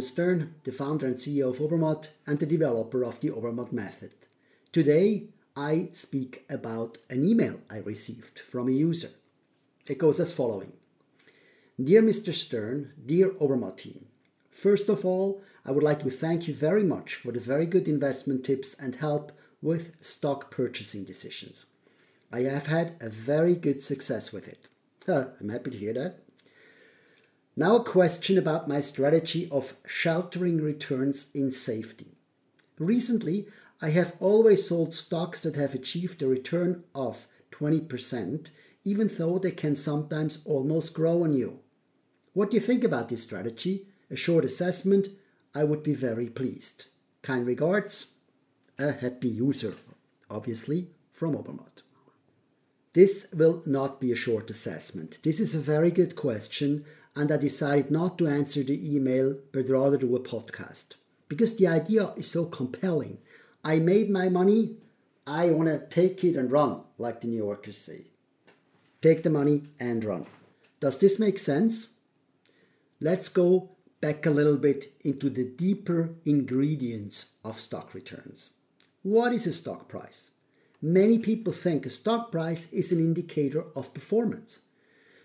Stern, the founder and CEO of Obermatt and the developer of the Obermatt method. Today, I speak about an email I received from a user. It goes as following Dear Mr. Stern, dear Obermatt team, first of all, I would like to thank you very much for the very good investment tips and help with stock purchasing decisions. I have had a very good success with it. Huh, I'm happy to hear that. Now, a question about my strategy of sheltering returns in safety. Recently, I have always sold stocks that have achieved a return of 20%, even though they can sometimes almost grow on you. What do you think about this strategy? A short assessment, I would be very pleased. Kind regards, a happy user, obviously from Obermatt. This will not be a short assessment. This is a very good question, and I decided not to answer the email but rather do a podcast because the idea is so compelling. I made my money, I want to take it and run, like the New Yorkers say. Take the money and run. Does this make sense? Let's go back a little bit into the deeper ingredients of stock returns. What is a stock price? Many people think a stock price is an indicator of performance.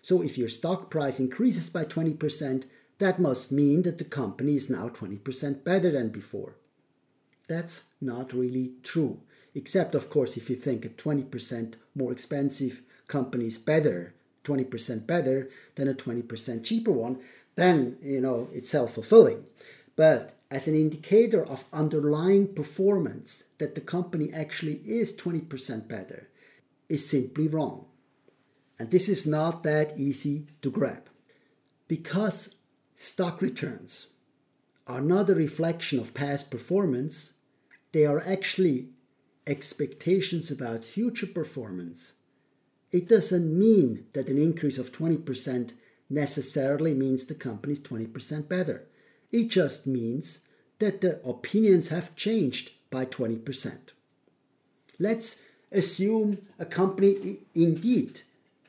So if your stock price increases by 20%, that must mean that the company is now 20% better than before. That's not really true, except of course if you think a 20% more expensive company is better, 20% better than a 20% cheaper one, then you know it's self-fulfilling. But as an indicator of underlying performance that the company actually is 20% better is simply wrong. And this is not that easy to grab. Because stock returns are not a reflection of past performance, they are actually expectations about future performance. It doesn't mean that an increase of 20% necessarily means the company is 20% better. It just means that the opinions have changed by 20%. Let's assume a company indeed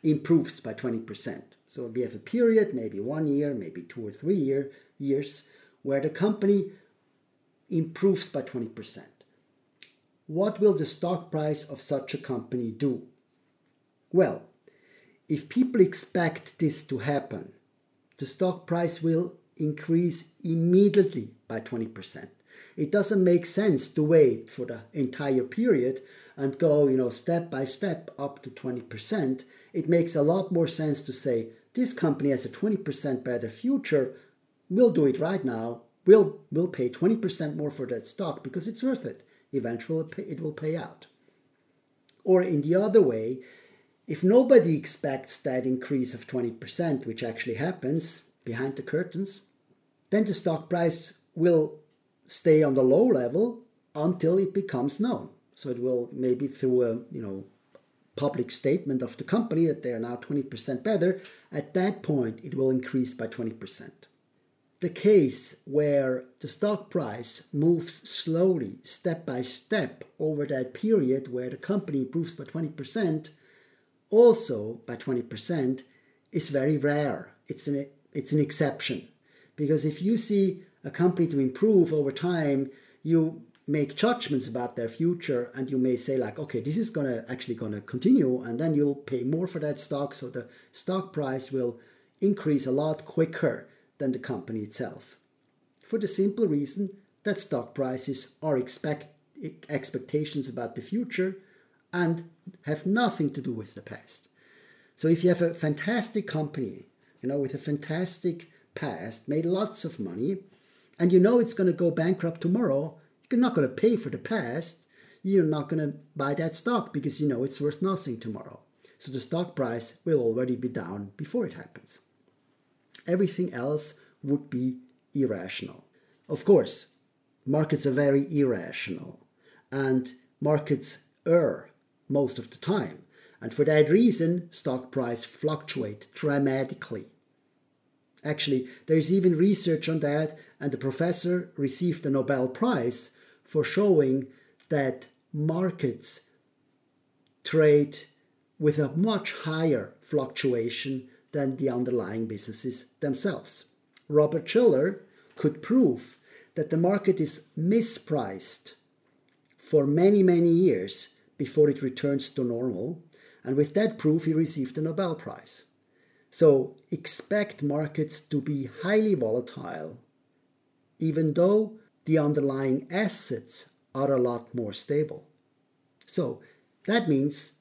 improves by 20%. So we have a period, maybe one year, maybe two or three year, years, where the company improves by 20%. What will the stock price of such a company do? Well, if people expect this to happen, the stock price will increase immediately by 20%. It doesn't make sense to wait for the entire period and go, you know, step by step up to 20%. It makes a lot more sense to say this company has a 20% better future. We'll do it right now. We'll we'll pay 20% more for that stock because it's worth it. Eventually it will pay out. Or in the other way, if nobody expects that increase of 20%, which actually happens behind the curtains, then the stock price will stay on the low level until it becomes known. So it will maybe through a you know public statement of the company that they are now 20% better, at that point it will increase by 20%. The case where the stock price moves slowly, step by step, over that period where the company improves by 20%, also by 20%, is very rare. It's an, it's an exception. Because if you see a company to improve over time, you make judgments about their future and you may say like okay this is to actually to continue and then you'll pay more for that stock. So the stock price will increase a lot quicker than the company itself. For the simple reason that stock prices are expect expectations about the future and have nothing to do with the past. So if you have a fantastic company you know with a fantastic past, made lots of money, and you know it's going to go bankrupt tomorrow, you're not going to pay for the past. You're not going to buy that stock because you know it's worth nothing tomorrow. So the stock price will already be down before it happens. Everything else would be irrational. Of course, markets are very irrational and markets err most of the time. And for that reason, stock price fluctuate dramatically. Actually, there is even research on that, and the professor received the Nobel Prize for showing that markets trade with a much higher fluctuation than the underlying businesses themselves. Robert Shiller, could prove that the market is mispriced for many, many years before it returns to normal. And with that proof, he received the Nobel Prize. So expect markets to be highly volatile, even though the underlying assets are a lot more stable. So that means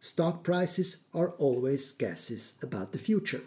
stock prices are always guesses about the future.